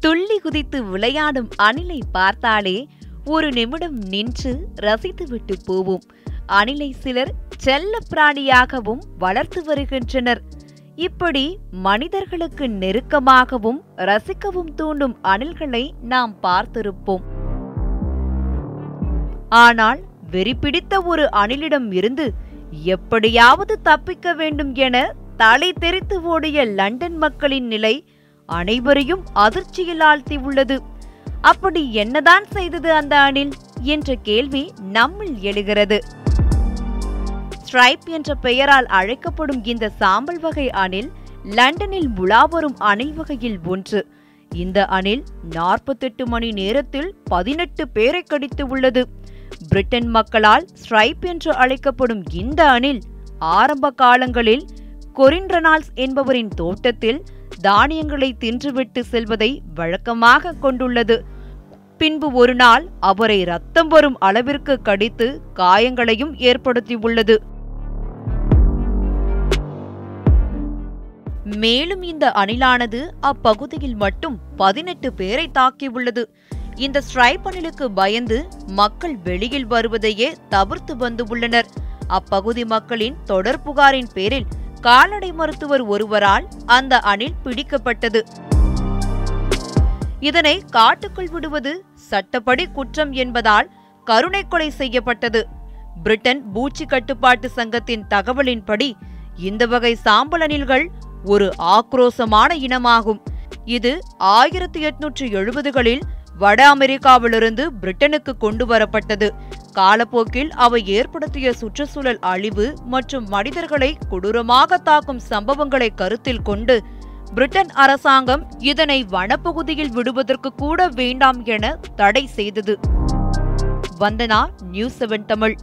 துள்ளி குதித்து விளையாடும் அணிலை பார்த்தாலே ஒரு நிமிடம் நின்று ரசித்துவிட்டு போவோம். அணிலை சிலர் செல்ல பிராணியாகவும் வளர்த்து வருகின்றனர். இப்படி மனிதர்களுக்கு நெருக்கமாகவும் ரசிக்கவும் தூண்டும் அணில்களை நாம் பார்த்திருப்போம். ஆனால் வெறி பிடித்த ஒரு அணிலிடம் இருந்து எப்படியாவது தப்பிக்க வேண்டும் என தலை தெரித்து ஓடிய லண்டன் மக்களின் நிலை அனைவரையும் அதிர்ச்சியில் ஆழ்த்தியுள்ளது. அப்படி என்னதான் செய்தது அந்த அணில்? என்ற கேள்வி நம்மில் எழுகிறது. ஸ்ட்ரைப் என்ற பெயரால் அழைக்கப்படும் இந்த சாம்பல் வகை அணில் லண்டனில் உலாவரும் அணில் வகையில் ஒன்று. இந்த அணில் நாற்பத்தெட்டு மணி நேரத்தில் பதினெட்டு பேரை கடித்து உள்ளது. பிரிட்டன் மக்களால் ஸ்ட்ரைப் என்று அழைக்கப்படும் இந்த அணில் ஆரம்ப காலங்களில் கொரின்ரனால்ஸ் என்பவரின் தோட்டத்தில் தானியங்களை தின்றுவிட்டு செல்வதை வழக்கமாக கொண்டுள்ளது. பின்பு ஒரு நாள் அவரை ரத்தம் வரும் அளவிற்கு கடித்து காயங்களையும் ஏற்படுத்தியுள்ளது. மேலும் இந்த அணிலானது அப்பகுதியில் மட்டும் பதினெட்டு பேரை தாக்கியுள்ளது. இந்த ஸ்ட்ரைப் அணிலுக்கு பயந்து மக்கள் வெளியில் வருவதையே தவிர்த்து வந்து உள்ளனர். அப்பகுதி மக்களின் தொடர் புகாரின் பேரில் கால்நடை மருத்துவர் ஒருவரால் அந்த அணில் பிடிக்கப்பட்டது. இதனை காட்டுக்குள் விடுவது சட்டப்படி குற்றம் என்பதால் கருணை கொலை செய்யப்பட்டது. பிரிட்டன் பூச்சி கட்டுப்பாட்டு சங்கத்தின் தகவலின்படி இந்த வகை சாம்பல் அணில்கள் ஒரு ஆக்ரோசமான இனமாகும். இது ஆயிரத்தி எட்நூற்று எழுபதுகளில் வட அமெரிக்காவிலிருந்து பிரிட்டனுக்கு கொண்டு வரப்பட்டது. காலப்போக்கில் அவை ஏற்படுத்திய சுற்றுச்சூழல் அழிவு மற்றும் மனிதர்களை கொடூரமாக தாக்கும் சம்பவங்களை கருத்தில் கொண்டு பிரிட்டன் அரசாங்கம் இதனை வனப்பகுதியில் விடுவதற்கு கூட வேண்டாம் என தடை செய்தது. Vandana news seven Tamil.